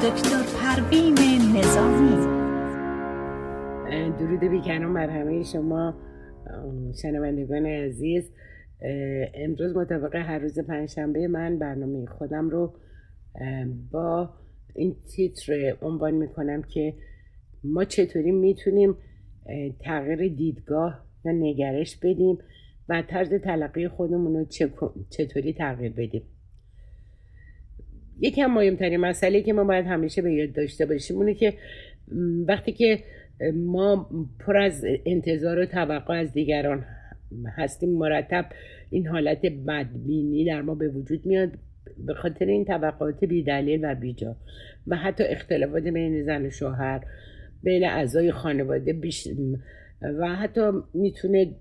دکتر پروین نظامی. درود بیکنم بر همه شما شنوندگان عزیز. امروز مطابق هر روز پنجشنبه من برنامه خودم رو با این تیتر عنوان می‌کنم که ما چطوری می‌تونیم تغییر دیدگاه یا نگرش بدیم و طرز تلقی خودمون رو چطوری تغییر بدیم. یکی از مهمترین مسئله که ما باید همیشه به یاد داشته باشیم اونه که وقتی که ما پر از انتظار و توقع از دیگران هستیم مرتب این حالت بدبینی در ما به وجود میاد به خاطر این توقعات بیدلیل و بیجا و حتی اختلافات بین زن و شوهر بین اعضای خانواده بیش و حتی می‌تونه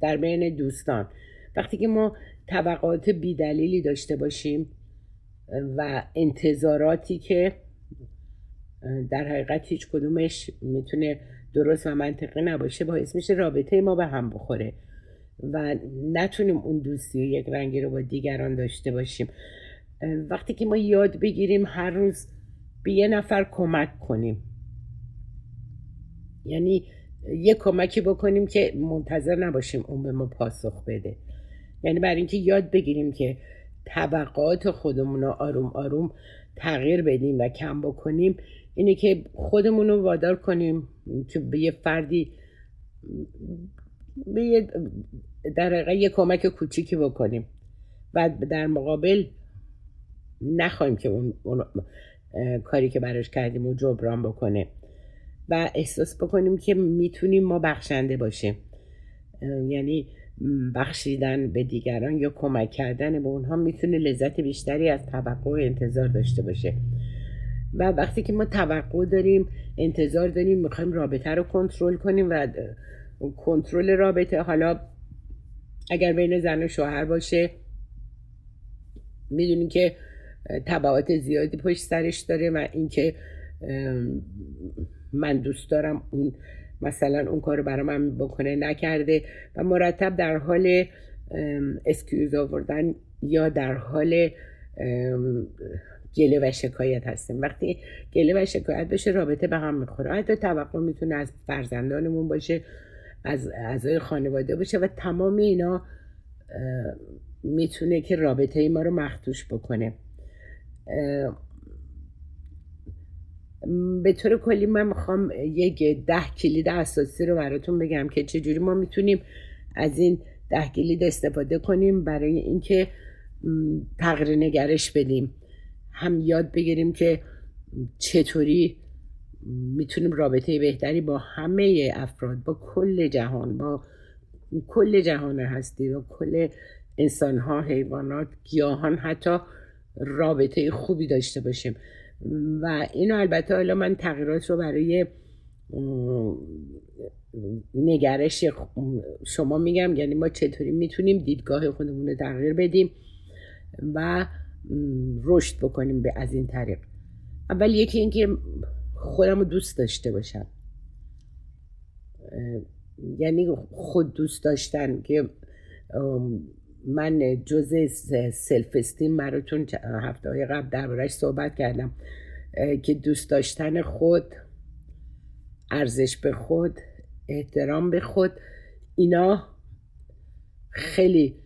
در بین دوستان. وقتی که ما توقعات بیدلیلی داشته باشیم و انتظاراتی که در حقیقت هیچ کدومش می‌تونه درست و منطقی نباشه باعث میشه رابطه ما به هم بخوره و نتونیم اون دوستی و یک رنگی رو با دیگران داشته باشیم. وقتی که ما یاد بگیریم هر روز به یه نفر کمک کنیم. یعنی یه کمکی بکنیم که منتظر نباشیم اون به ما پاسخ بده. یعنی برای اینکه یاد بگیریم که طبقات خودمون رو آروم آروم تغییر بدیم و کم بکنیم اینه که خودمون رو وادار کنیم که به یه فردی به یه در یه کمک کوچیکی بکنیم. و در مقابل نخواهیم که اون, اون کاری که براش کردیم و جبران بکنه. و احساس بکنیم که می‌تونیم ما بخشنده باشیم. یعنی بخشیدن به دیگران یا کمک کردن به اونها می‌تونه لذت بیشتری از توقع و انتظار داشته باشه. و وقتی که ما توقع داریم انتظار داریم می‌خوایم رابطه رو کنترل کنیم و کنترل رابطه. حالا اگر بین زن و شوهر باشه می‌دونیم که تبعات زیادی پشت سرش داره و اینکه من دوست دارم اون مثلا اون کار برای من بکنه نکرده و مرتب در حال اسکیوز آوردن یا در حال گله و شکایت هستیم. وقتی گله و شکایت بشه رابطه به هم می‌خوره. حتی توقع می‌تونه از فرزندانمون باشه از اعضای خانواده باشه و تمام اینا می‌تونه که رابطه ای ما رو مختوش بکنه. به طور کلی من می‌خوام یک ده کلید اساسی رو براتون بگم که چجوری ما می‌تونیم از این ده کلید استفاده کنیم برای اینکه تغییر نگرش بدیم. هم یاد بگیریم که چطوری می‌تونیم رابطه بهتری با همه افراد با کل جهان با کل جهان هستی و کل انسان ها حیوانات گیاهان حتی رابطه خوبی داشته باشیم. و اینو البته حالا من تغییرات رو برای نگرش شما میگم یعنی ما چطوری می‌تونیم دیدگاه خودمون رو تغییر بدیم و رشد بکنیم به از این طریق. اول یکی اینکه خودم رو دوست داشته باشم. یعنی خود دوست داشتن که من جز سلف استیم براتون هفته های قبل دربارهش صحبت کردم که دوست داشتن خود ارزش به خود احترام به خود اینا خیلی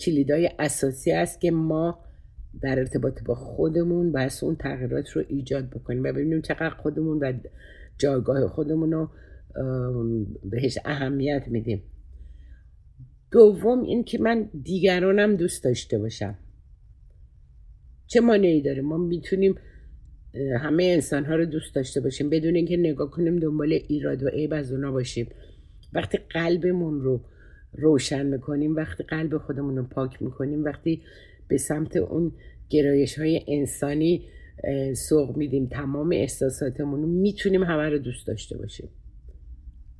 کلیدای اساسی است که ما در ارتباط با خودمون بس اون تغییرات رو ایجاد بکنیم و ببینیم چقدر خودمون و جایگاه خودمون رو بهش اهمیت میدیم. دوم این که من دیگرانم دوست داشته باشم. چه مانعی داره؟ ما می‌تونیم همه انسان ها رو دوست داشته باشیم. بدون اینکه نگاه کنیم دنبال ایراد و عیب از اونا باشیم. وقتی قلبمون رو روشن می‌کنیم وقتی قلب خودمون رو پاک می‌کنیم وقتی به سمت اون گرایش های انسانی سوق میدیم تمام احساساتمون رو می‌تونیم همه رو دوست داشته باشیم.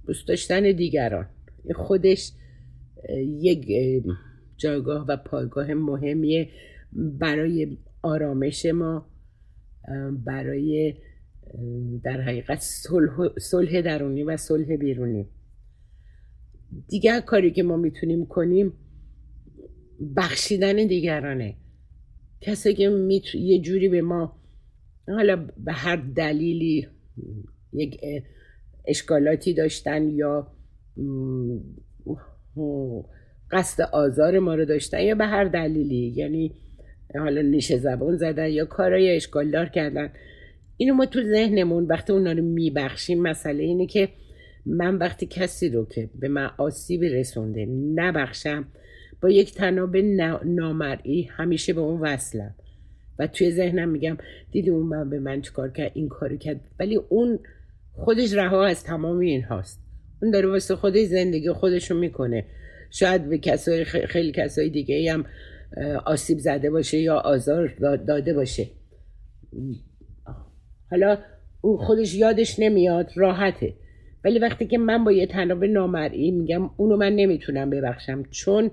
دوست داشتن دیگران. خودش یک جایگاه و پایگاه مهمیه برای آرامش ما برای در حقیقت صلح درونی و صلح بیرونی. دیگر کاری که ما می‌تونیم کنیم بخشیدن دیگرانه. کسی که یه جوری به ما حالا به هر دلیلی یک اشکالاتی داشتن یا قصد آزار ما رو داشتن یا به هر دلیلی؟ یعنی حالا نیشه زبان زدن یا کارای اشکالدار کردن. اینو ما تو ذهنمون وقتی اونا رو میبخشیم مسئله اینه که من وقتی کسی رو که به من آسیبی رسونده نبخشم با یک تناب نامرئی همیشه به اون وصلم. و توی ذهنم میگم دیدی اون من به من چیکار کرد این کارو کرد. ولی اون خودش رها از تمام این هاست اون داره واسه خودش زندگی خودشو می‌کنه. شاید به کسای خیلی کسای دیگه هم آسیب زده باشه یا آزار داده باشه. حالا اون خودش یادش نمیاد راحته. ولی وقتی که من با یه تناب نامرئی میگم اونو من نمی‌تونم ببخشم. چون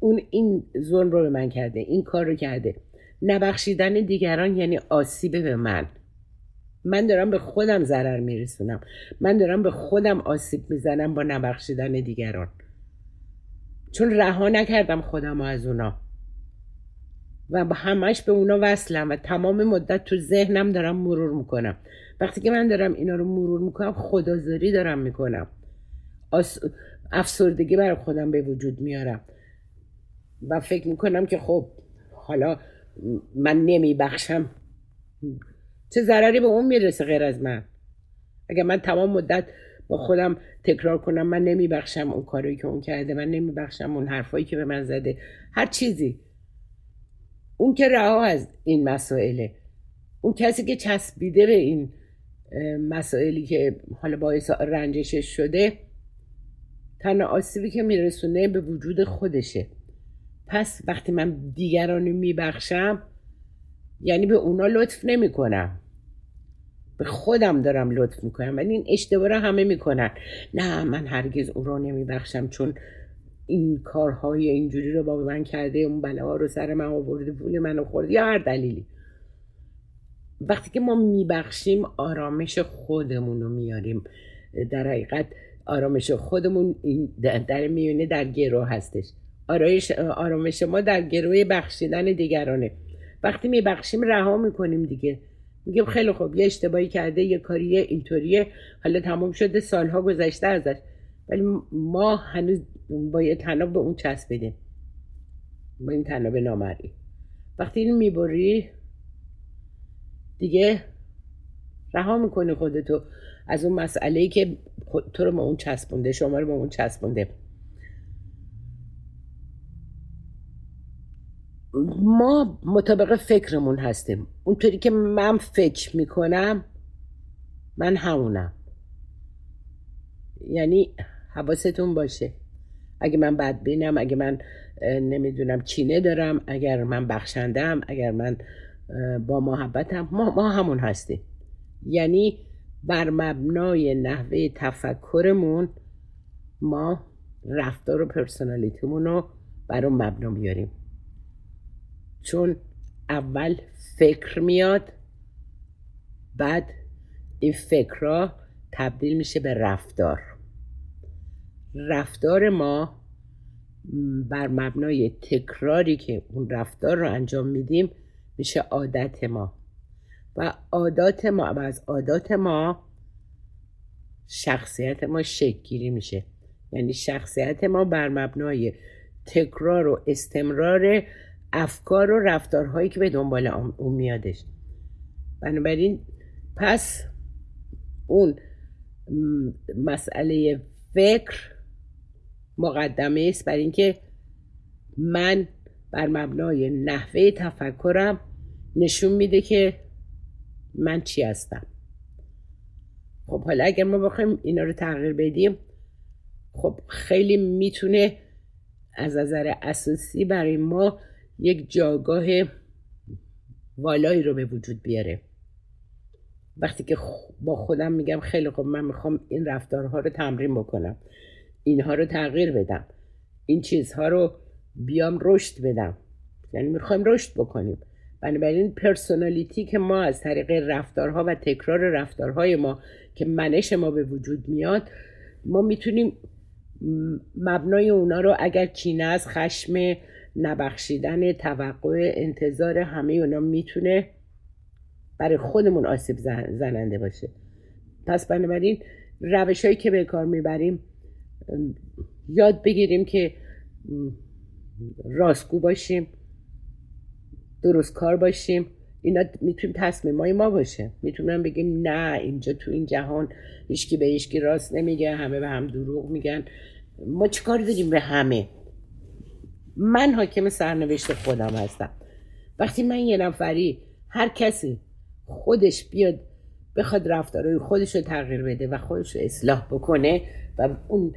اون این ظلم رو به من کرده این کار رو کرده. نبخشیدن دیگران یعنی آسیب به من. من دارم به خودم ضرر میرسونم. من دارم به خودم آسیب می‌زنم با نبخشیدن دیگران. چون رها نکردم خودم از اونا. و با همش به اونا وصلم و تمام مدت تو ذهنم دارم مرور می‌کنم. وقتی که من دارم اینا رو مرور می‌کنم خدازاری دارم می‌کنم. افسردگی برای خودم به وجود میارم. و فکر می‌کنم که خب حالا من نمیبخشم. چه ضرری به اون می‌رسه غیر از من؟ اگر من تمام مدت با خودم تکرار کنم من نمیبخشم اون کاری که اون کرده من نمیبخشم اون حرفایی که به من زده. هر چیزی. اون که رها از این مسائله. اون کسی که چسبیده به این مسائلی که حالا باعث رنجشش شده تنها آسیبی که میرسونه به وجود خودشه. پس وقتی من دیگران میبخشم یعنی به اونا لطف نمی‌کنم. به خودم دارم لطف می‌کنم ولی این اشتباه رو همه می‌کنن. نه من هرگز او رو نمیبخشم چون این کارهای اینجوری رو با من کرده اون بله رو سر من آورده پول منو خورده یا هر دلیلی. وقتی که ما میبخشیم آرامش خودمون رو میاریم. در حقیقت آرامش خودمون در میونه در گروه هستش. آرامش ما در گروه بخشیدن دیگرانه. وقتی میبخشیم رها می‌کنیم دیگه. میگم خیلی خوب یه اشتباهی کرده یه کاریه اینطوریه. حالا تمام شده سالها گذشته ازش. ولی ما هنوز با یه تناب به اون چسبیدیم. با این تناب نامری وقتی اینو می‌بری دیگه رها می‌کنی خودتو. از اون مسئله ای که تو رو با اون چسبونده شما رو با اون چسبونده. ما مطابق فکرمون هستیم. اونطوری که من فکر می‌کنم من همونم. یعنی حواستون باشه. اگه من بدبینم اگه من نمی‌دونم چینه دارم اگر من بخشندم اگر من با محبتم ما, ما همون هستیم. یعنی بر مبنای نحوه تفکرمون ما رفتار و پرسنالیتیمون رو بر اون مبنا بیاریم چون اول فکر میاد بعد این فکرها تبدیل میشه به رفتار. رفتار ما بر مبنای تکراری که اون رفتار رو انجام میدیم میشه عادت ما. و عادات ما و از عادات ما شخصیت ما شکلگیری میشه. یعنی شخصیت ما بر مبنای تکرار و استمرار افکار و رفتارهایی که به دنبال اون میادش. بنابراین پس اون مسئله فکر مقدمه است بر اینکه من بر مبنای نحوه تفکرم نشون میده که من چی هستم. خب حالا اگر ما بخوایم اینا رو تغییر بدیم خب خیلی می‌تونه از نظر اساسی برای ما یک جاگاه والایی رو به وجود بیاره. وقتی که با خودم میگم خیلی خب من می‌خوام این رفتارها رو تمرین بکنم اینها رو تغییر بدم این چیزها رو بیام رشد بدم. یعنی می‌خوایم رشد بکنیم. بنابراین پرسونالیتی که ما از طریق رفتارها و تکرار رفتارهای ما که منش ما به وجود میاد ما می‌تونیم مبنای اونا رو اگر کینه از خشم نبخشیدن توقع انتظار همه اونا می‌تونه برای خودمون آسیب زننده باشه. پس بنابراین روش هایی که به کار می‌بریم یاد بگیریم که راستگو باشیم درست کار باشیم اینا می‌تونیم تصمیم ما باشه. می‌تونیم بگیم نه اینجا تو این جهان هیچکی به هیچکی راست نمیگه همه به هم دروغ میگن. ما چیکار داریم به همه؟ من حاکم سرنوشت خودم هستم. وقتی من یه نفری هر کسی خودش بیاد بخواد رفتارهای خودش رو تغییر بده و خودش رو اصلاح بکنه و اون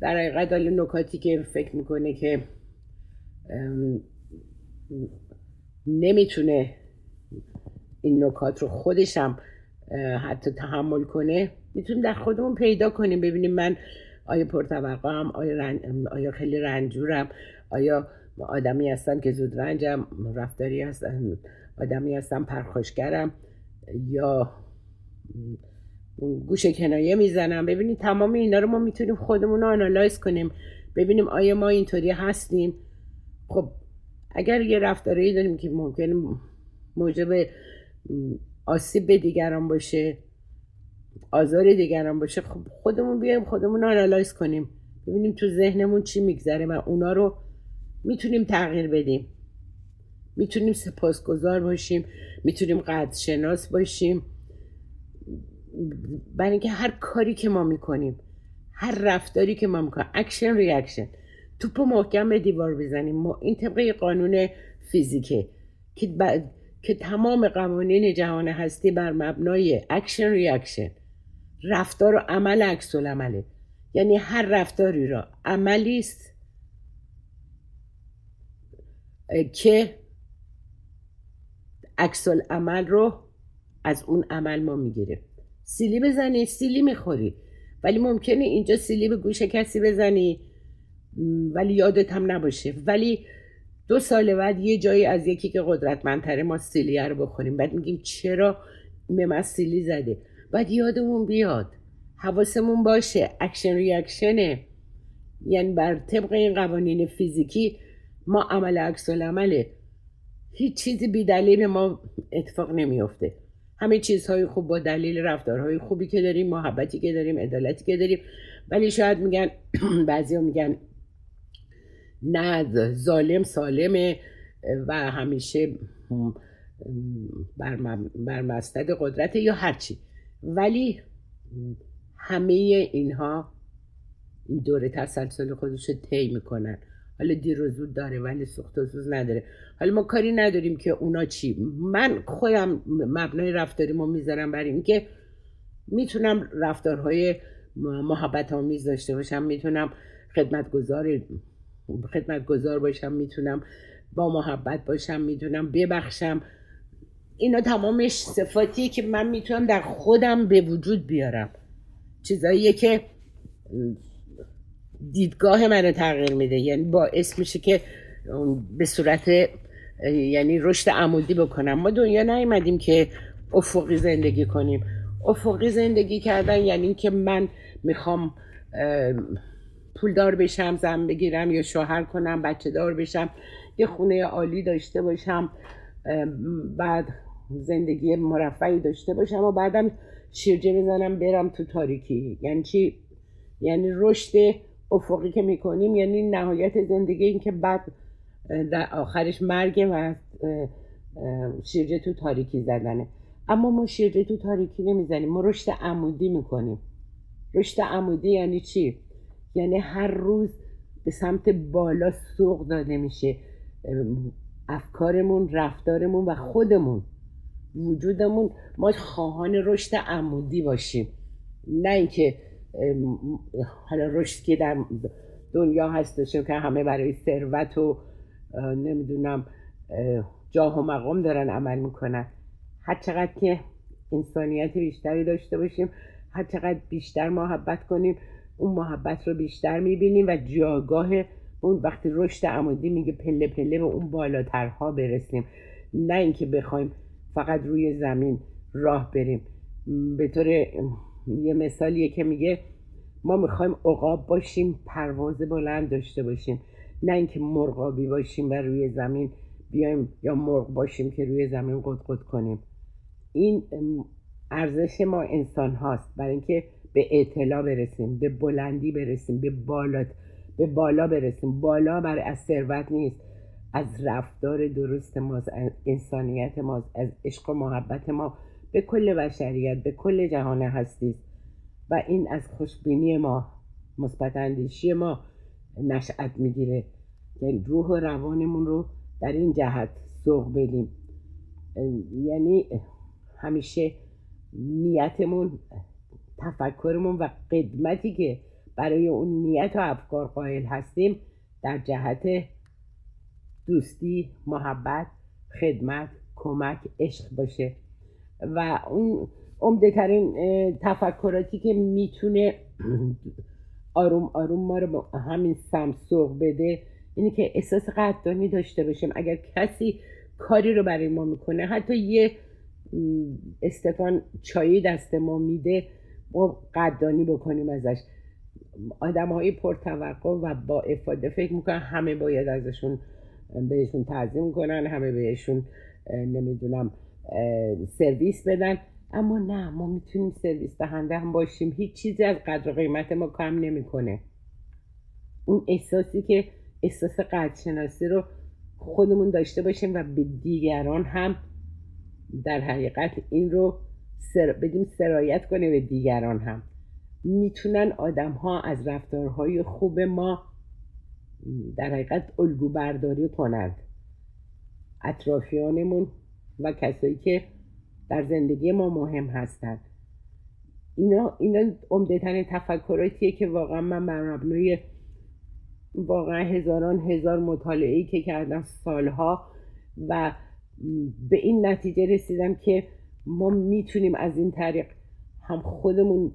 در حقیقت نکاتی که فکر می‌کنه که نمی‌تونه این نکات رو خودش هم حتی تحمل کنه می‌تونیم در خودمون پیدا کنیم. ببینیم من آیا پرتوقعم آیا, آیا خیلی رنجورم؟ آیا آدمی هستم که زود رنجم؟ رفتاری هستم آدمی هستم پرخاشگرم؟ یا گوش کنایه می‌زنم؟ ببینید تمام اینا رو ما می‌تونیم خودمون رو آنالایز کنیم. ببینیم آیا ما اینطوری هستیم؟ خب اگر یه رفتاری داریم که ممکنه موجب آسیب به دیگران باشه آزار دیگران باشه خب خودمون بیایم خودمون آنالایز کنیم. ببینیم تو ذهنمون چی میگذره و اونا رو می‌تونیم تغییر بدیم. می‌تونیم سپاسگزار باشیم می‌تونیم قدرشناس باشیم. برای اینکه هر کاری که ما می‌کنیم هر رفتاری که ما می‌کنیم action reaction توپ محکم به دیوار بزنیم. ما این طبق قانون فیزیکه که, که تمام قوانین جهان هستی بر مبنای action reaction رفتار و عمل عکس عمله یعنی هر رفتاری را. عملی است. که عکس عمل رو از اون عمل ما می‌گیریم. سیلی بزنی سیلی می‌خوری. ولی ممکنه اینجا سیلی به گوش کسی بزنی. ولی یادت هم نباشه. ولی دو سال بعد یه جایی از یکی که قدرتمندتره ما سیلیه رو بخوریم. بعد میگیم چرا به من سیلی زده بعد یادمون بیاد حواسمون باشه action reaction ه یعنی بر طبق این قوانین فیزیکی ما عمل عکس عمله هیچ چیزی بی دلیل ما اتفاق نمیافته. همه چیزهای خوب با دلیل رفتارهای خوبی که داریم محبتی که داریم عدالتی که داریم. ولی شاید میگن بعضی میگن نه ظالم سالمه و همیشه بر مستد قدرت یا هرچی ولی همه اینها این دوره تسلسل خودش رو طی می‌کنن. حالا دیر و زود داره ولی سخت و سوز نداره. حالا ما کاری نداریم که اونا چی. من خودم مبنای رفتاری ما می‌ذارم بر اینکه می‌تونم رفتارهای محبت آمیز داشته باشم می‌تونم خدمتگزار خدمتگزار باشم می‌تونم با محبت باشم می‌تونم ببخشم. اینا تمامش صفاتیه که من می‌تونم در خودم به وجود بیارم. چیزاییه که دیدگاه منو تغییر میده. یعنی باعث میشه که به صورت یعنی رشد عمودی بکنم. ما دنیا نیومدیم که افقی زندگی کنیم. افقی زندگی کردن یعنی که من می‌خوام پولدار بشم زن بگیرم یا شوهر کنم بچه دار بشم یه خونه عالی داشته باشم بعد زندگی مرفعی داشته باشم و بعدم شیرجه بزنم برم تو تاریکی. یعنی چی؟ یعنی رشد افقی که می‌کنیم یعنی نهایت زندگی این که بعد در آخرش مرگ و شیرجه تو تاریکی زدنه. اما ما شیرجه تو تاریکی نمی‌زنیم ما رشد عمودی می‌کنیم. رشد عمودی یعنی چی؟ یعنی هر روز به سمت بالا سوق داده میشه افکارمون رفتارمون و خودمون. وجودمون ما خواهان رشد عمودی باشیم. نه اینکه حالا رشد که در دنیا هستش که همه برای ثروت و نمی‌دونم جاه و مقام دارن عمل می‌کنن. هر چقدر که انسانیت بیشتری داشته باشیم هر چقدر بیشتر محبت کنیم اون محبت رو بیشتر می‌بینیم و جاگاه اون وقتی رشد عمودی میگه پله پله به اون بالاترها برسیم. نه اینکه بخوایم فقط روی زمین راه بریم. به طور یه مثالیه که میگه ما می‌خوایم عقاب باشیم پرواز بلند داشته باشیم. نه اینکه مرغابی باشیم و روی زمین بیایم یا مرغ باشیم که روی زمین قد کنیم. این ارزش ما انسان هاست. برای اینکه به اطلاع برسیم به بلندی برسیم به بالا به بالا برسیم. بالا برای از ثروت نیست. از رفتار درست ما از انسانیت ما از عشق و محبت ما به کل بشریت به کل جهان هستی و این از خوشبینی ما مثبت اندیشی ما نشأت می‌گیره. یعنی روح و روانمون رو در این جهت سوق بدیم. یعنی همیشه نیتمون تفکرمون و قدمتی که برای اون نیت و افکار قائل هستیم در جهت دوستی محبت خدمت کمک عشق باشه. و اون عمده ترین تفکراتی که می‌تونه آروم آروم ما رو همین سمت سوق بده اینه که احساس قدردانی داشته باشیم. اگر کسی کاری رو برای ما می‌کنه حتی یه استفان چایی دست ما میده ما قدردانی بکنیم ازش. آدم های پرتوقع و با افاده فکر می‌کنن همه باید ازشون بهشون تعظیم کنن همه بهشون نمی‌دونم سرویس بدن. اما نه ما می‌تونیم سرویس دهنده هم باشیم. هیچ چیزی از قدر قیمت ما کم نمی‌کنه. اون احساسی که احساس قدرشناسی رو خودمون داشته باشیم و به دیگران هم در حقیقت این رو سر... بدیم سرایت کنه به دیگران هم. می‌تونن آدم ها از رفتارهای خوب ما در حقیقت الگو برداری کنند اطرافیانمون و کسایی که در زندگی ما مهم هستند. اینا اینا عمده ترین تفکراتیه که واقعا من بر مبنای واقعا هزاران هزار مطالعه ای که کردم سالها و به این نتیجه رسیدم که ما می‌تونیم از این طریق هم خودمون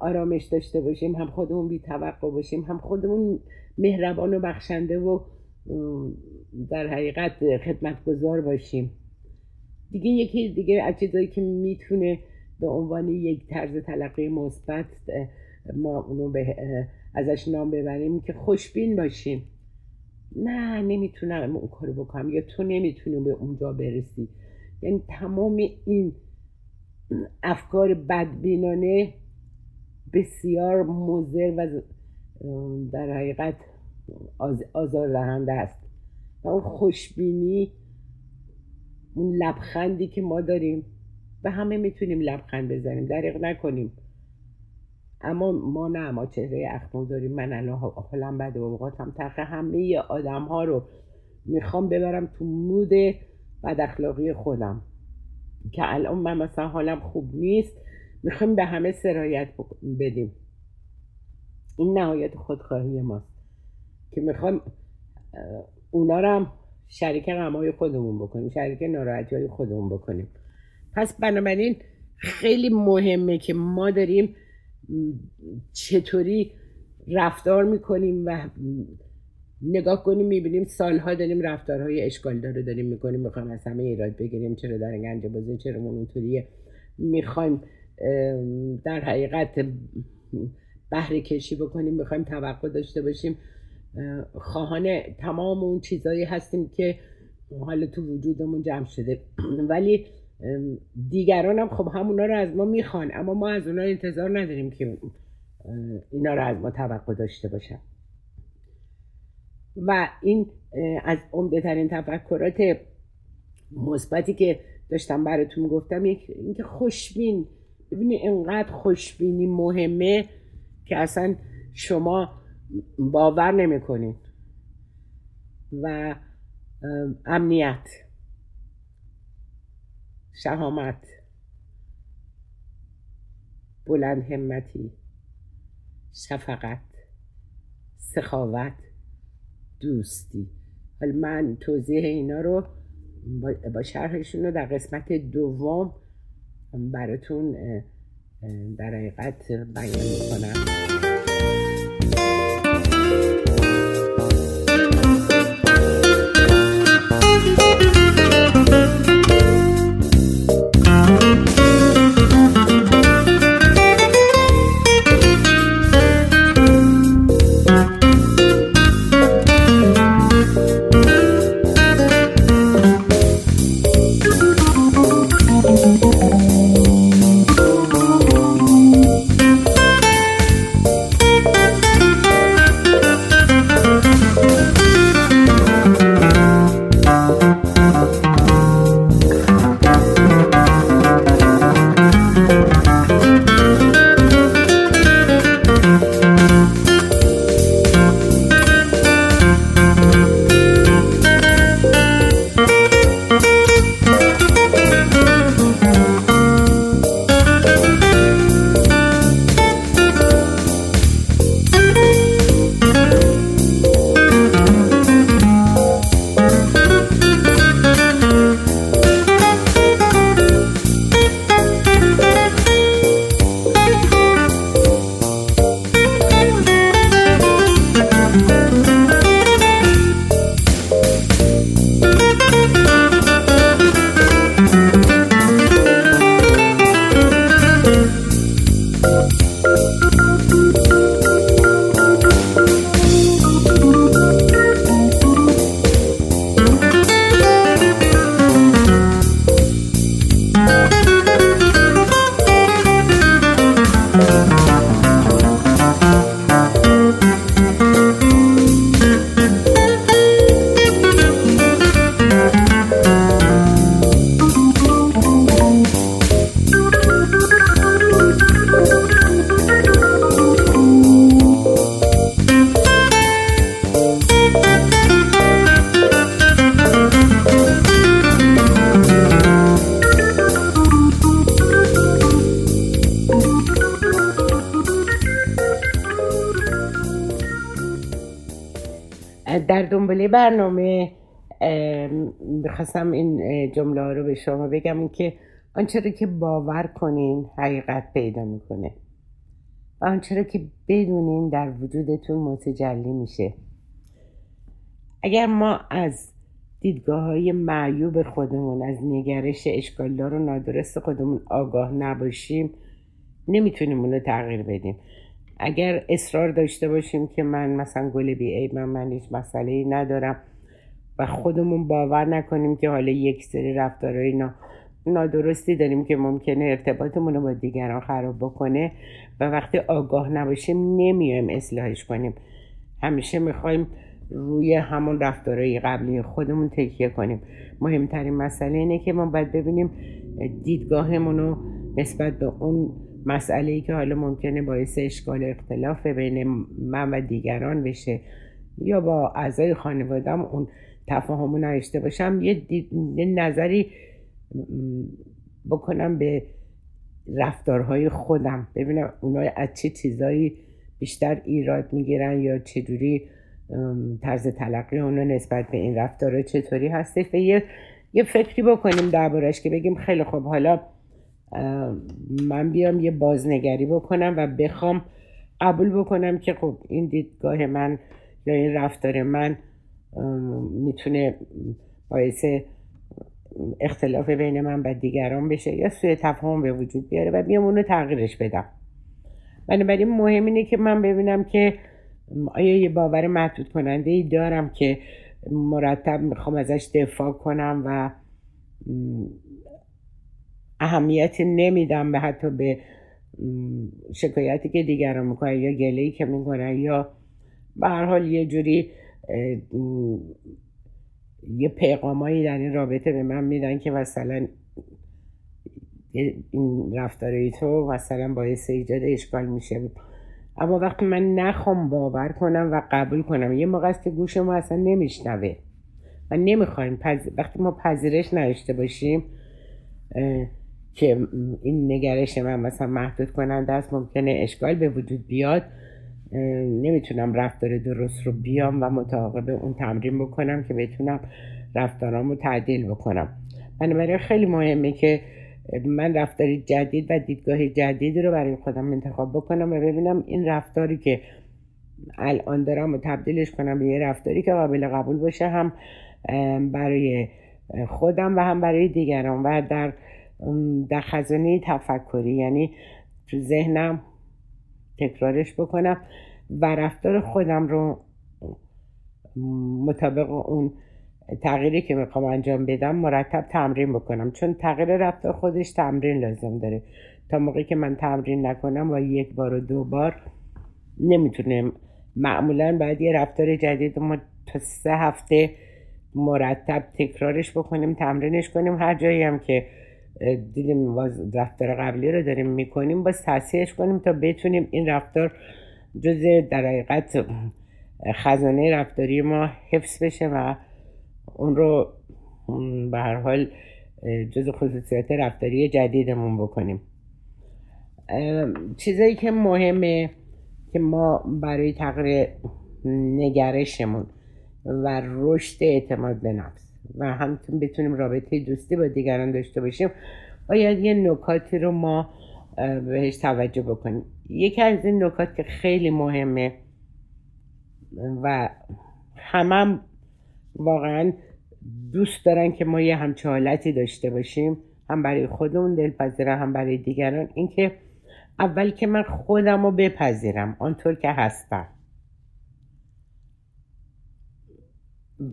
آرامش داشته باشیم هم خودمون بی توقع باشیم هم خودمون مهربان و بخشنده و در حقیقت خدمتگذار باشیم. دیگه یکی دیگه از چیزایی که می‌تونه به عنوان یک طرز تلقی مثبت ما اونو به ازش نام ببریم که خوشبین باشیم. نه نمی‌تونم اون کارو بکنم یا تو نمی‌تونی به اونجا برسی. یعنی تمام این افکار بدبینانه بسیار مضر و در حقیقت آزار دهنده است. و اون خوشبینی اون لبخندی که ما داریم به همه می‌تونیم لبخند بزنیم دریغ نکنیم. اما ما نه ما چهره اخمو داریم من الان حالم بده و اوقاتم تخه همه آدم ها رو می‌خوام ببرم تو مود بد اخلاقی خودم. که الان من مثلا حالم خوب نیست. می‌خوایم به همه سرایت بدیم. این نهایت خودخواهی ماست که می‌خوایم اونا رو هم شریک غمای خودمون بکنیم شریک ناراحتی های خودمون بکنیم. پس بنابراین خیلی مهمه که ما داریم چطوری رفتار می‌کنیم و نگاه کنیم می‌بینیم سالها داریم رفتارهای اشکال داره داریم می‌کنیم می‌خوایم از همه ایراد بگیریم چرا در گنج بازه چرا اونطوریه. می‌خوایم در حقیقت بهره کشی بکنیم می‌خوایم توقع داشته باشیم. خواهان تمام اون چیزایی هستیم که حالا تو وجودمون جمع شده. ولی دیگران هم خب همونا رو از ما می‌خوان اما ما از اونا انتظار نداریم که اینا رو از ما توقع داشته باشن. و این از عمده ترین تفکرات مثبتی که داشتم براتون گفتم اینکه خوشبین ببینید انقدر خوشبینی مهمه که اصلا شما باور نمی‌کنید و امنیت. شهامت. بلند همتی. شفقت. سخاوت. دوستی. حالا من توضیح اینا رو با شرحشون رو در قسمت دوم براتون در حقیقت بیان می‌کنم. دنباله برنامه می‌خواستم این جمله رو به شما بگم که آنچه رو که باور کنین حقیقت پیدا می‌کنه و آنچه رو که بدونین در وجودتون متجلی میشه. اگر ما از دیدگاه های معیوب خودمون از نگرش اشکالدار و نادرست خودمون آگاه نباشیم نمی‌تونیم اونو تغییر بدیم. اگر اصرار داشته باشیم که من مثلا گل بی ای من, من هیچ مسئله ای ندارم و خودمون باور نکنیم که حالا یک سری رفتارهای نادرستی داریم که ممکنه ارتباطمون رو با دیگران خراب بکنه و وقتی آگاه نباشیم نمیایم اصلاحش کنیم. همیشه می‌خوایم روی همون رفتارهای قبلی خودمون تکیه کنیم. مهمترین مسئله اینه که ما باید ببینیم دیدگاهمون رو نسبت به اون مسئله ای که حالا ممکنه باعث اشکال اختلاف بین من و دیگران بشه یا با اعضای خانوادم اون تفاهم نداشته باشم یه, یه نظری بکنم به رفتارهای خودم ببینم اونا از چه چیزایی بیشتر ایراد می‌گیرن یا چجوری طرز تلقی اونا نسبت به این رفتارها چطوری هستش. و یه یه فکری بکنیم دربارش که بگیم خیلی خوب حالا من بیام یه بازنگری بکنم و بخوام قبول بکنم که خب این دیدگاه من یا این رفتار من می‌تونه باعث اختلاف بین من و دیگران بشه یا سوی تفاهم به وجود بیاره و بیام اونو تغییرش بدم. بنابراین مهم اینه که من ببینم که آیا یه باور محدود کننده ای دارم که مرتب می‌خوام ازش دفاع کنم و اهمیتی نمیدم به حتی به شکایتی که دیگران می‌کنن یا گله که می‌کنن یا به هر حال یه جوری یه پیغامایی در این رابطه به من میدن که مثلا این رفتارهای تو مثلا باعث ایجاد اشکال میشه. اما وقتی من نخوام باور کنم و قبول کنم یه موقع است که گوش ما اصلا نمیشنوه و نمی‌خوایم وقتی ما پذیرش نداشته باشیم که این نگرش من مثلا محدود کننده است ممکنه اشکال به وجود بیاد. نمی‌تونم رفتار درست رو بیام و متعاقب اون تمرین بکنم که بتونم رفتارامو تعدیل بکنم. بنابراین خیلی مهمه که من رفتاری جدید و دیدگاه جدید رو برای خودم انتخاب بکنم و ببینم این رفتاری که الان دارم و تبدیلش کنم به یه رفتاری که قابل قبول باشه هم برای خودم و هم برای دیگران. و در در خزانه تفکری یعنی تو ذهنم تکرارش بکنم و رفتار خودم رو مطابق اون تغییری که می‌خوام انجام بدم مرتب تمرین بکنم. چون تغییر رفتار خودش تمرین لازم داره. تا موقعی که من تمرین نکنم و یک بار و دو بار نمی‌تونه معمولا باید یه رفتار جدید ما تا سه هفته مرتب تکرارش بکنیم تمرینش کنیم. هر جایی هم که دیدیم رفتار قبلی رو داریم می‌کنیم. باز تصحیحش کنیم تا بتونیم این رفتار جز در حقیقت خزانه رفتاری ما حفظ بشه و اون رو به هر حال جز خصوصیات رفتاری جدیدمون بکنیم. چیزایی که مهمه که ما برای تغییر نگرشمون و رشد اعتماد به نفس. و همتون بتونیم رابطه دوستی با دیگران داشته باشیم. باید یه نکاتی رو ما بهش توجه بکنیم. یکی از این نکات که خیلی مهمه و همم واقعا دوست دارن که ما یه همچه حالتی داشته باشیم هم برای خودمون دلپذیرم هم برای دیگران اینکه اول که من خودم رو بپذیرم آنطور که هستم.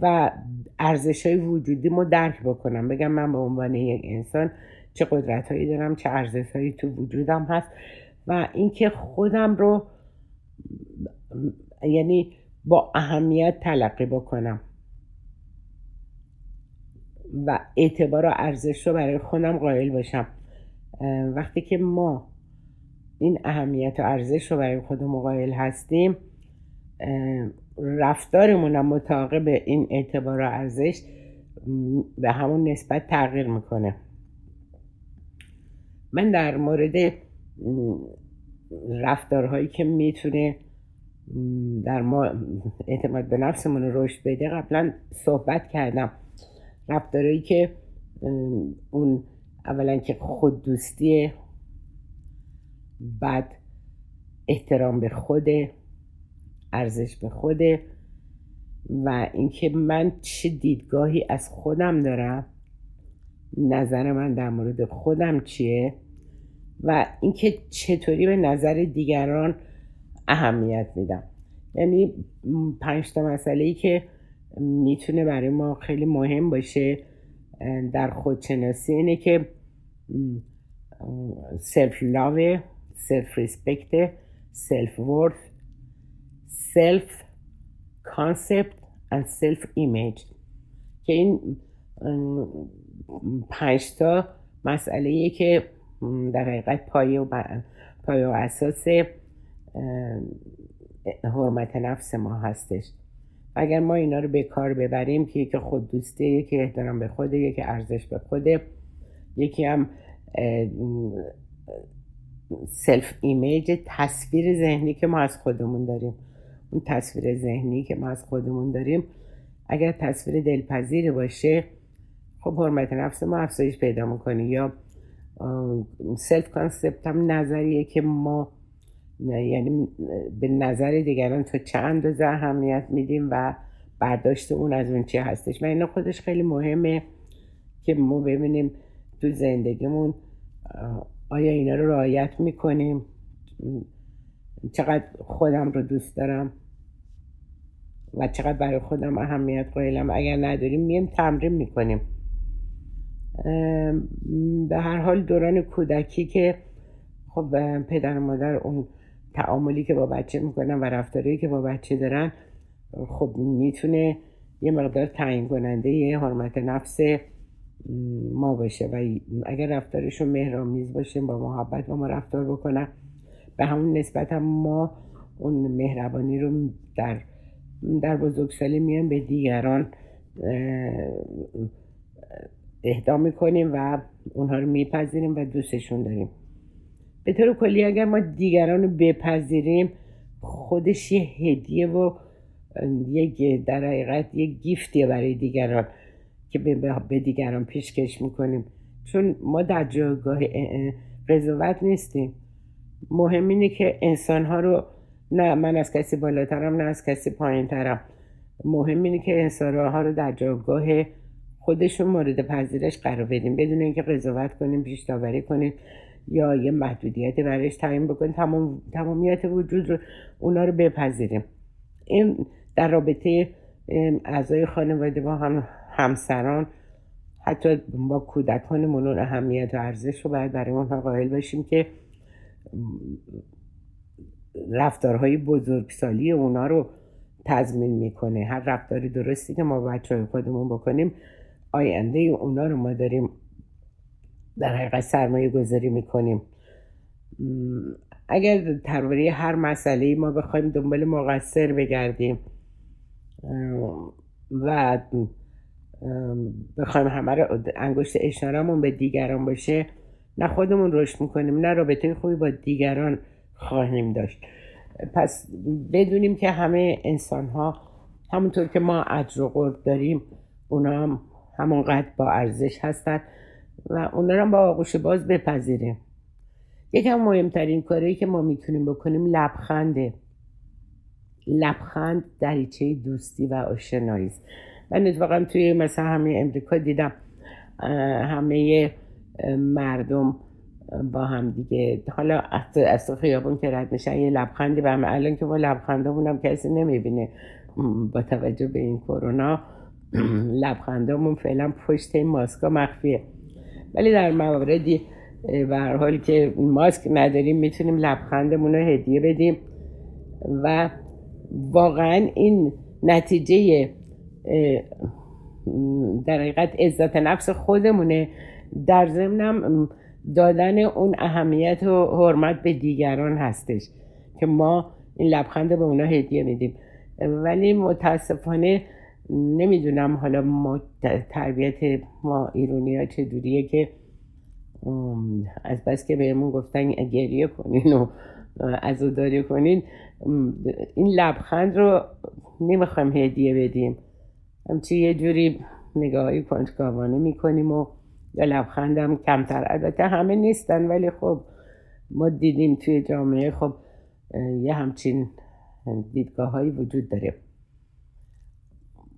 و ارزش های وجودی رو درک بکنم. بگم من به عنوان یک انسان چه قدرت هایی دارم چه ارزش هایی تو وجودم هست و اینکه خودم رو یعنی با اهمیت تلقی بکنم و اعتبار و ارزش رو برای خودم قائل باشم. وقتی که ما این اهمیت و ارزش رو برای خودمون قائل هستیم رفتارمون هم مطابق این اعتبار و ارزش به همون نسبت تغییر می‌کنه. من در مورد رفتارهایی که می‌تونه در ما اعتماد به نفسمون رشد بده قبلا صحبت کردم. رفتارهایی که اون اولا که خود دوستیه بعد احترام به خوده ارزش به خوده و اینکه من چه دیدگاهی از خودم دارم نظر من در مورد خودم چیه و اینکه چطوری به نظر دیگران اهمیت میدم. یعنی پنج تا مسئله ای که می‌تونه برای ما خیلی مهم باشه در خودشناسی اینه که self love self respect self worth self concept و self image که این پنج تا مسئله که در حقیقت پایه و, پایه و اساس حرمت نفس ما هستش. اگر ما اینا رو به کار ببریم که یکی خود دوسته یکی احترام به خوده یکی ارزش به خوده یکی هم self image تصویر ذهنی که ما از خودمون داریم. اون تصویر ذهنی که ما از خودمون داریم اگر تصویر دلپذیر باشه خب حرمت نفس ما افزایش پیدا می‌کنه. یا self concept هم نظریه که ما یعنی به نظر دیگران تا چه اندازه اهمیت میدیم و برداشت اون از اون چی هستش. و اینا خودش خیلی مهمه که ما ببینیم تو زندگیمون آیا اینا رو رعایت می‌کنیم؟ چقدر خودم رو دوست دارم؟ و چقدر برای خودم اهمیت قائلم. اگر نداریم میم تمرین می‌کنیم. به هر حال دوران کودکی که خب پدر و مادر اون تعاملی که با بچه می‌کنن و رفتاری که با بچه دارن خب می‌تونه یه مقدار تعیین کننده یه حرمت نفس ما باشه. و اگر رفتارشون مهرامیز باشه با محبت با ما رفتار بکنن به همون نسبت هم ما اون مهربانی رو در در بزرگسالی میان به دیگران اهدا می‌کنیم و اونها رو میپذیریم و دوستشون داریم. به طور کلی اگر ما دیگران رو بپذیریم خودش یه هدیه و یک در حقیقت یک گیفتیه برای دیگران که به دیگران پیشکش می‌کنیم. چون ما در جایگاه قضاوت نیستیم. مهم اینه که انسان ها رو نه من از کسی بالاترم نه از کسی پایینترم. مهم اینه که انسان ها رو در جایگاه خودشون مورد پذیرش قرار بدیم. بدون اینکه قضاوت کنیم پیش داوری کنیم یا یه محدودیت برایش تعیین بکنیم تمام تمامیت وجود رو اونا رو بپذیریم. این در رابطه اعضای خانواده با هم همسران حتی با کودکانمون اون اهمیت و ارزش رو باید برای اونها قائل باشیم که رفتارهای بزرگسالی اونا رو تضمین می‌کنه. هر رفتاری درستی که ما بچه های خودمون بکنیم آینده اونا رو ما داریم در حقیقت سرمایه گذاری می‌کنیم. اگر درباره هر مسئله ما بخوایم دنبال مقصر بگردیم و بخوایم همه رو انگشت اشارمون به دیگران باشه نه خودمون رشد می‌کنیم نه رابطه خوبی با دیگران خواهیم داشت پس بدونیم که همه انسان ها همونطور که ما عجر و قرب داریم اونا هم همونقدر با ارزش هستن و اونا هم با آغوش باز بپذیریم. یکم مهمترین کاری که ما می‌تونیم بکنیم لبخنده. لبخند دریچه دوستی و آشنایی است. من اتفاقا توی مثلا همه امریکا دیدم همه مردم با هم دیگه. حالا از خیابون که رد میشن یه لبخندی همه الان که با لبخندامون هم کسی نمی‌بینه. با توجه به این کرونا لبخندامون فعلا پشت این ماسکا مخفیه. ولی در مواردی به حال که ماسک نداریم می‌تونیم لبخندمون رو هدیه بدیم. و واقعا این نتیجه در حقیقت عزت نفس خودمونه. در ضمنم دادن اون اهمیت و حرمت به دیگران هستش که ما این لبخند به اونا هدیه میدیم. ولی متاسفانه نمی‌دونم حالا ما تربیت ما ایرونی ها چجوریه که از بس که بهمون گفتن گریه کنین و عزاداری کنین این لبخند رو نمی‌خوایم هدیه بدیم. همچی یه جوری نگاهی کنجکاوانه می‌کنیم و یا لبخندم کمتر. البته همه نیستن ولی خب ما دیدیم توی جامعه خب یه همچین دیدگاه هایی وجود داره.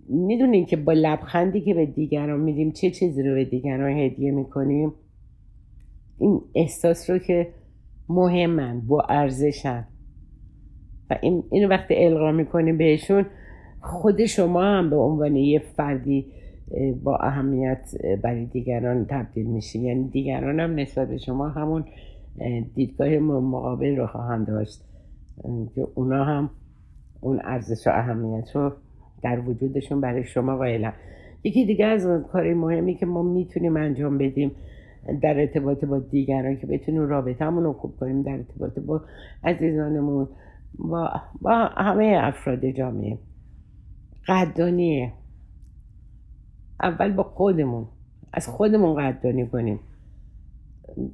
می‌دونین که با لبخندی که به دیگران میدیم چه چیزی رو به دیگران هدیه می‌کنیم؟ این احساس رو که مهمن با ارزشن. و این اینو وقتی القا می‌کنیم بهشون خود شما هم به عنوان یه فردی با اهمیت برای دیگران تبدیل میشه یعنی دیگران هم نسبت به شما همون دیدگاه مقابل رو خواهند داشت. که اونا هم اون ارزش و اهمیت رو در وجودشون برای شما قائلن. یکی دیگه از کار مهمی که ما می‌تونیم انجام بدیم در ارتباط با دیگران که بتونیم رابطهمون رو خوب کنیم در ارتباط با عزیزانمون با, با همه افراد جامعه. قدردانیه. اول با خودمون. از خودمون قدردانی کنیم.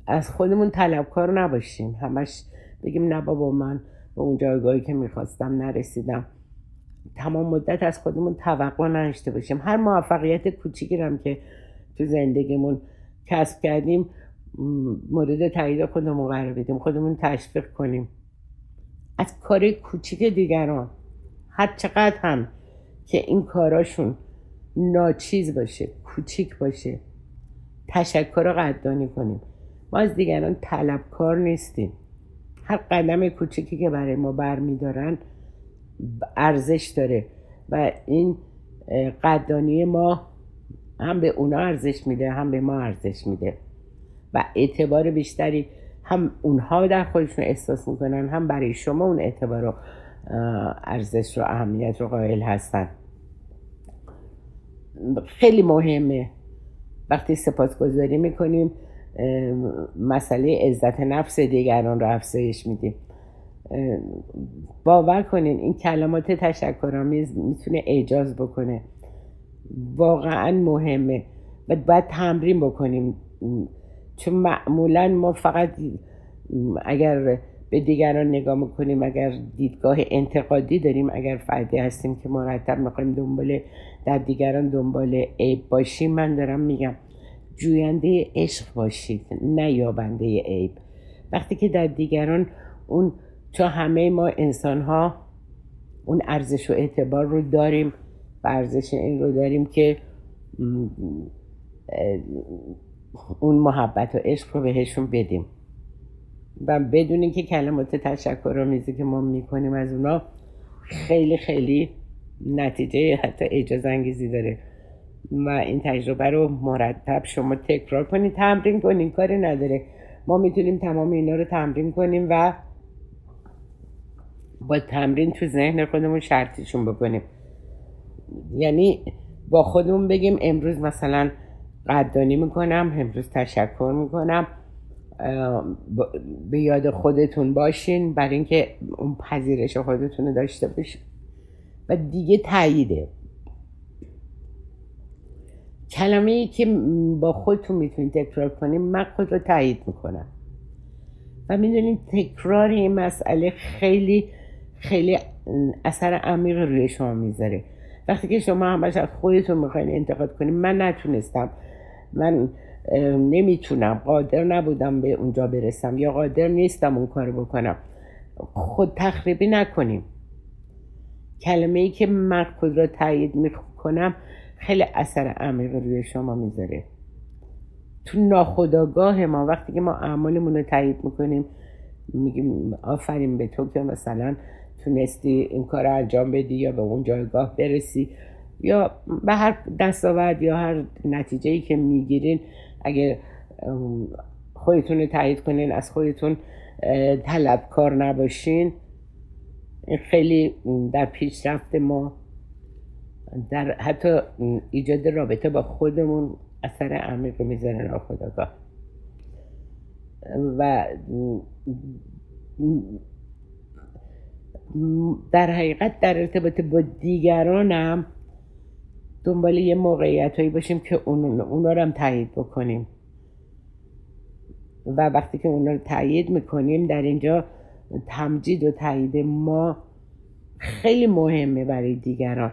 از خودمون طلبکار نباشیم. همش بگیم نه بابا من به اون جایگاهی که می‌خواستم نرسیدم. تمام مدت از خودمون توقع نداشته باشیم. هر موفقیت کوچیکی هم که تو زندگیمون کسب کردیم مورد تایید خودمون قرار بدیم. خودمون تشویق کنیم. از کار کوچیک دیگران هر چقدر هم که این کاراشون ناچیز باشه کوچیک باشه. تشکر رو قدردانی کنیم. ما از دیگران طلبکار نیستیم. هر قدم کوچیکی که برای ما برمیدارن ارزش داره و این قدردانی ما هم به اونا ارزش میده هم به ما ارزش میده. و اعتبار بیشتری هم اونها در خودشون احساس می‌کنن هم برای شما اون اعتبار و ارزش و اهمیت رو قائل هستن. خیلی مهمه. وقتی سپاسگزاری می‌کنیم مسئله عزت نفس دیگران رو افزایش میدیم. باور کنین این کلمات تشکرآمیز می‌تونه اعجاز بکنه. واقعا مهمه. و باید تمرین بکنیم. چون معمولا ما فقط اگر به دیگران نگاه می‌کنیم اگر دیدگاه انتقادی داریم اگر فردی هستیم که مرتب می‌خوایم دنبال در دیگران دنبال عیب باشیم من دارم میگم جوینده عشق باشید نه یابنده عیب. وقتی که در دیگران اون چون همه ما انسان ها اون ارزش و اعتبار رو داریم و ارزش این رو داریم که اون محبت و عشق رو بهشون بدیم. و بدون اینکه کلمات تشکر میزی که ما می‌کنیم از اونا خیلی خیلی نتیجه حتی اجازه انگیزی داره. و این تجربه رو مرتب شما تکرار کنید تمرین کنید کاری نداره. ما می‌تونیم تمام اینا رو تمرین کنیم و با تمرین تو ذهن خودمون شرطیشون بکنیم. یعنی با خودمون بگیم امروز مثلا قدردانی می‌کنم امروز تشکر می‌کنم. به یاد خودتون باشین برای اینکه اون پذیرش خودتون رو داشته باشین. و دیگه تاییده. کلمه ای که با خودتون می‌تونید تکرار کنیم من خود رو تایید می‌کنم. و می‌دونید تکرار این مسئله خیلی خیلی اثر عمیق روی شما می‌ذاره. وقتی که شما همش از خودتون می‌خواین انتقاد کنیم من نتونستم. من نمی‌تونم. قادر نبودم به اونجا برسم یا قادر نیستم اون کارو بکنم. خود تخریبی نکنیم. کلمه ای که من خود را تایید می‌کنم خیلی اثر عمیق روی شما می‌ذاره. تو ناخداگاه ما وقتی که ما اعمالمون رو تایید می‌کنیم میگیم آفرین به تو که مثلا تونستی این کار رو انجام بدی یا به اون جایگاه برسی یا به هر دستاورد یا هر نتیجه ای که می‌گیرین اگه خودتون رو تایید کنین از خودتون طلبکار نباشین. خیلی در پیشرفت ما در حتی ایجاد رابطه با خودمون اثر عمیق می‌ذاره ناخداگاه و در حقیقت در ارتباط با دیگرانم دنبال یه موقعیت هایی باشیم که اون اونا رو هم تایید بکنیم. و وقتی که اونا رو تایید می‌کنیم در اینجا تمجید و تایید ما خیلی مهمه برای دیگران.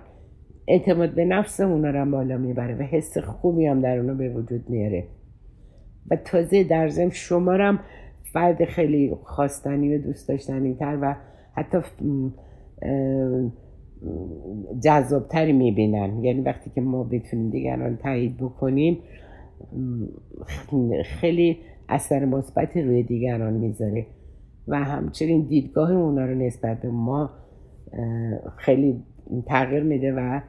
اعتماد به نفس اونا رو بالا می‌بره و حس خوبی هم در اونا به وجود میاره. و تازه در ضمن شما هم فرد خیلی خواستنی و دوست داشتنی تر و حتی جذابتری می‌بینن. یعنی وقتی که ما بتونیم دیگران تایید بکنیم خیلی اثر مثبتی روی دیگران می‌ذاره. و همچنین دیدگاه اونا رو نسبت به ما خیلی تغییر میده و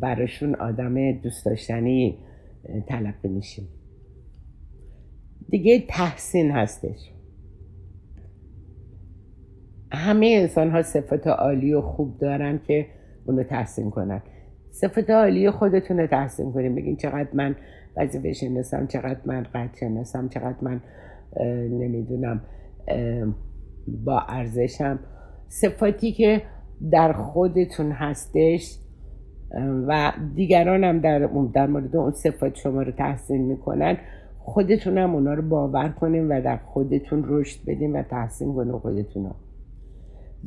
براشون آدم دوست داشتنی تلقی میشیم. دیگه تحسین هستش. همه انسان ها صفت عالی و خوب دارن که اونو تحسین کنن. صفت عالی خودتون رو تحسین کنیم بگین چقدر من وظیفه شناسم چقدر من قد شناسم چقدر من نمی‌دونم با ارزشم صفاتی که در خودتون هستش و دیگران هم در, در مورد اون صفات شما رو تحسین می‌کنن خودتون هم اونا رو باور کنیم و در خودتون رشد بدیم و تحسین کنیم خودتون.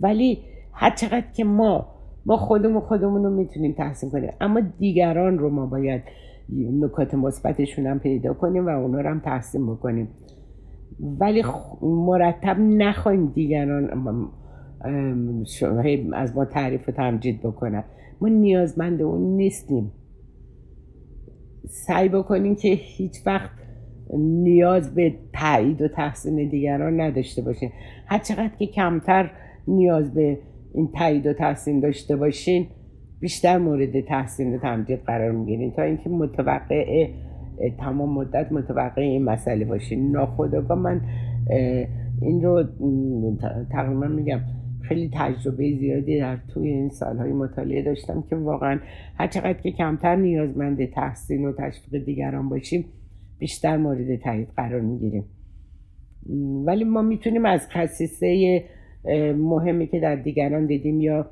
ولی هر چقدر که ما ما خودمون خودمون رو می‌تونیم تحسین کنیم اما دیگران رو ما باید نکات مثبتشون هم پیدا کنیم و اونا رو هم تحسین بکنیم ولی مرتب نخواهیم دیگران از ما تعریف و تمجید بکنن. ما نیازمند اون نیستیم. سعی بکنیم که هیچ وقت نیاز به تایید و تحسین دیگران نداشته باشین. هر چقدر که کمتر نیاز به این تایید و تحسین داشته باشین بیشتر مورد تحسین و تمجید قرار می‌گیرین. تا اینکه متوقع تمام مدت متوقع این مسئله باشین ناخداگاه من این رو تقریبا میگم خیلی تجربه زیادی در توی این سالهای مطالعه داشتم که واقعا هر چقدر که کمتر نیازمند تحسین و تشویق دیگران باشیم بیشتر مورد تایید قرار می‌گیریم. ولی ما می‌تونیم از خصیصه مهمی که در دیگران دیدیم یا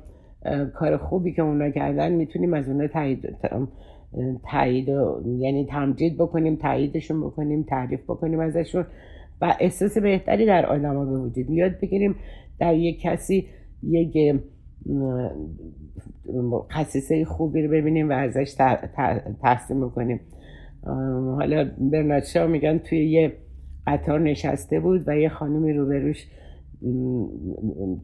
کار خوبی که اونا کردن می‌تونیم از اونا تایید تایید یعنی تمجید بکنیم تاییدشون بکنیم تعریف بکنیم ازشون. و احساس بهتری در آدم ها به وجود یاد بگیریم در یک کسی یک خصیصه خوبی رو ببینیم و ازش تحسین بکنیم. حالا برناتشا میگن توی یه قطار نشسته بود و یه خانمی روبروش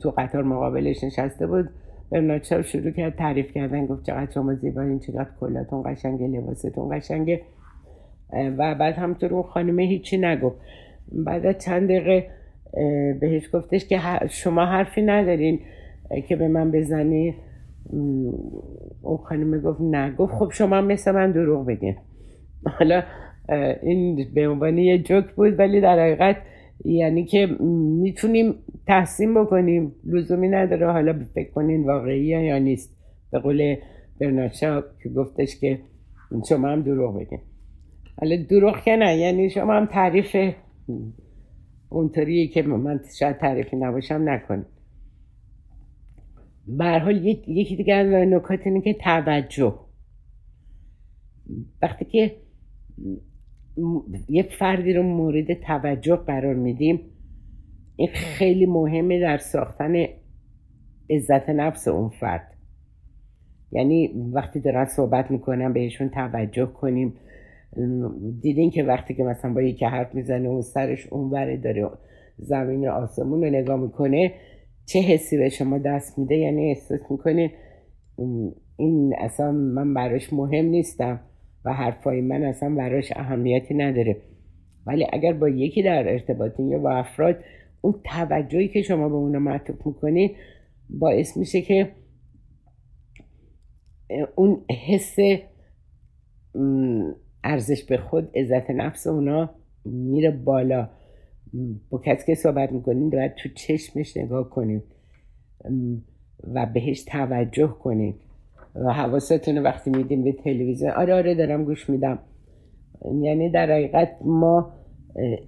تو قطار مقابلش نشسته بود. برناتشا شروع کرد تعریف کردن گفت چقدر شما زیبایین چقدر کلاتون قشنگه لباستون قشنگه و بعد همطور اون خانمه هیچی نگفت. بعد چند دقیقه بهش گفتش که شما حرفی ندارین که به من بزنی. اون خانمه گفت نه. گفت خب شما مثل من دروغ بگین. حالا این به عنوان یه جوک بود ولی در حقیقت یعنی که می‌تونیم تحسین بکنیم. لزومی نداره حالا فکر کنین واقعی یا نیست. به قول برناشا که گفتش که شما هم دروغ بگین. حالا دروغ که نه یعنی شما هم تعریف اونطوریه که من شاید تعریفی نباشم نکنید به حال یکی دیگه از نکات اینه که توجه. وقتی که یک فردی رو مورد توجه قرار میدیم. این خیلی مهمه در ساختن عزت نفس اون فرد. یعنی وقتی دارن صحبت می‌کنن بهشون توجه کنیم. دیدین که وقتی که مثلا با یکی حرف می‌زنه اون سرش اونوره داره زمین آسمون رو نگاه می‌کنه چه حسی به شما دست میده؟ یعنی احساس می‌کنین این اصلا من براش مهم نیستم. و حرفای من اصلا براش اهمیتی نداره. ولی اگر با یکی در ارتباطین یا با افراد اون توجهی که شما به اونو معطوف می‌کنین باعث میشه که اون حس ارزش به خود عزت نفس اونا میره بالا. با کسی که صحبت می‌کنین باید تو چشمش نگاه کنیم و بهش توجه کنید حواستون وقتی میدیم به تلویزیون. آره آره دارم گوش میدم. یعنی در حقیقت ما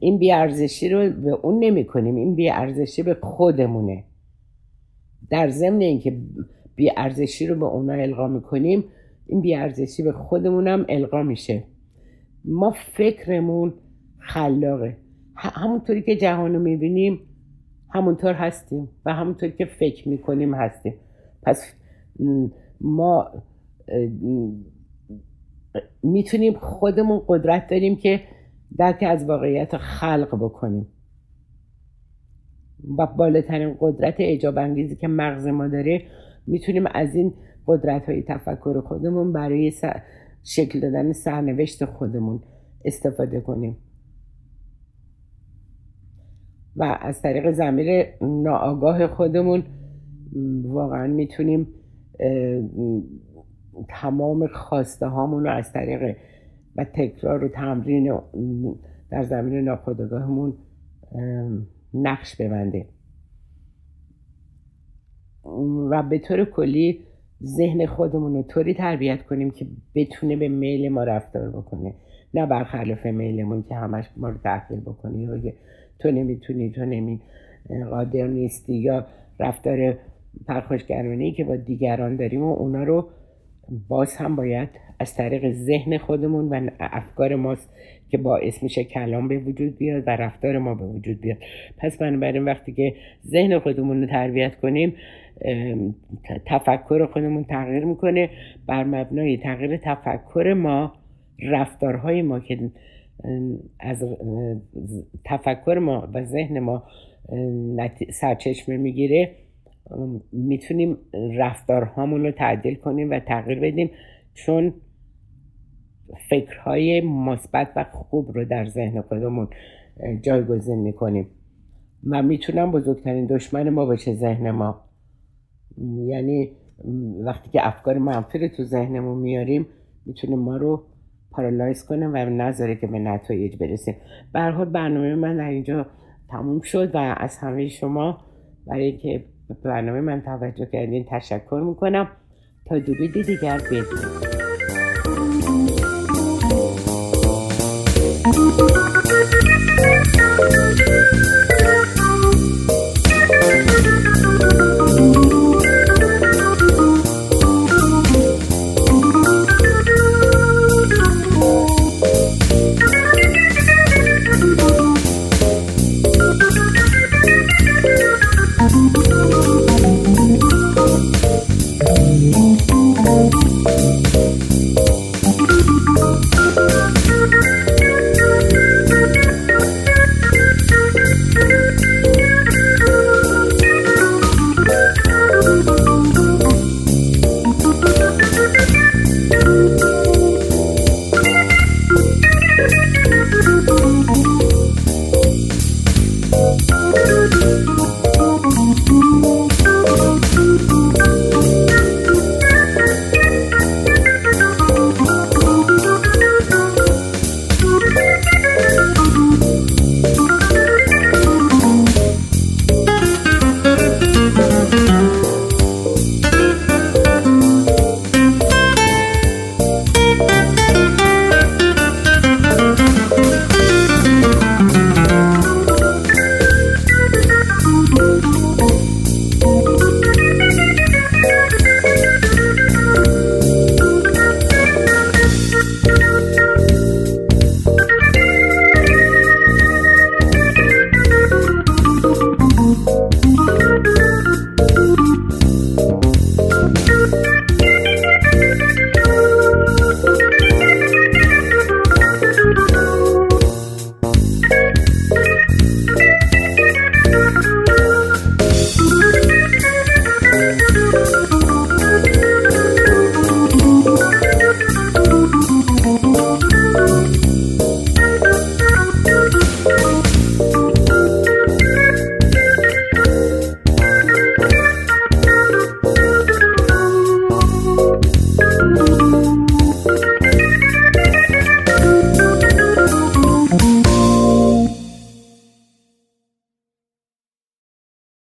این بیارزشی رو به اون نمی کنیم این بیارزشی به خودمونه. در ضمن اینکه بیارزشی رو به اونا القا می‌کنیم این بیارزشی به خودمونم القا میشه. ما فکرمون خلاقه. همونطوری که جهان رو می‌بینیم همونطور هستیم و همونطوری که فکر می‌کنیم هستیم. پس ما می‌تونیم خودمون قدرت داریم که درک از واقعیت خلق بکنیم. و بالاترین قدرت اجاب انگیزی که مغز ما داره می‌تونیم از این قدرت های تفکر خودمون برای شکل دادن سرنوشت خودمون استفاده کنیم. و از طریق زمیر ناآگاه خودمون واقعا می‌تونیم تمام خواسته هامون رو از طریق و تکرار و تمرین در زمین ناخودآگاهمون نقش ببنده. و به طور کلی ذهن خودمون رو طوری تربیت کنیم که بتونه به میل ما رفتار بکنه. نه برخلاف میلمون که همش ما رو تحقیل بکنه یا تو نمی‌تونی تو نمی قادر نیستی یا رفتار پرخوشگرانه که با دیگران داریم و اونا رو باز هم باید از طریق ذهن خودمون و افکار ماست که باعث میشه کلام به وجود بیاد و رفتار ما به وجود بیاد. پس بنابراین وقتی که ذهن خودمون رو تربیت کنیم تفکر خودمون تغییر می‌کنه. بر مبنای تغییر تفکر ما رفتارهای ما که از تفکر ما و ذهن ما سرچشمه می‌گیره می‌تونیم رفتارهامون رو تعدیل کنیم و تغییر بدیم چون فکرهای مثبت و خوب رو در ذهن خودمون جایگزین می‌کنیم. و می‌تونم بزرگترین دشمن ما باشه ذهن ما. یعنی وقتی که افکار منفی رو تو ذهنمون میاریم می‌تونه ما رو پارالایز کنه و نذاره که به نتایج برسیم. به برنامه من در اینجا تموم شد و از همه شما برای اینکه برنامه من توجه کردین تشکر می‌کنم. تا درودی دیگر بدید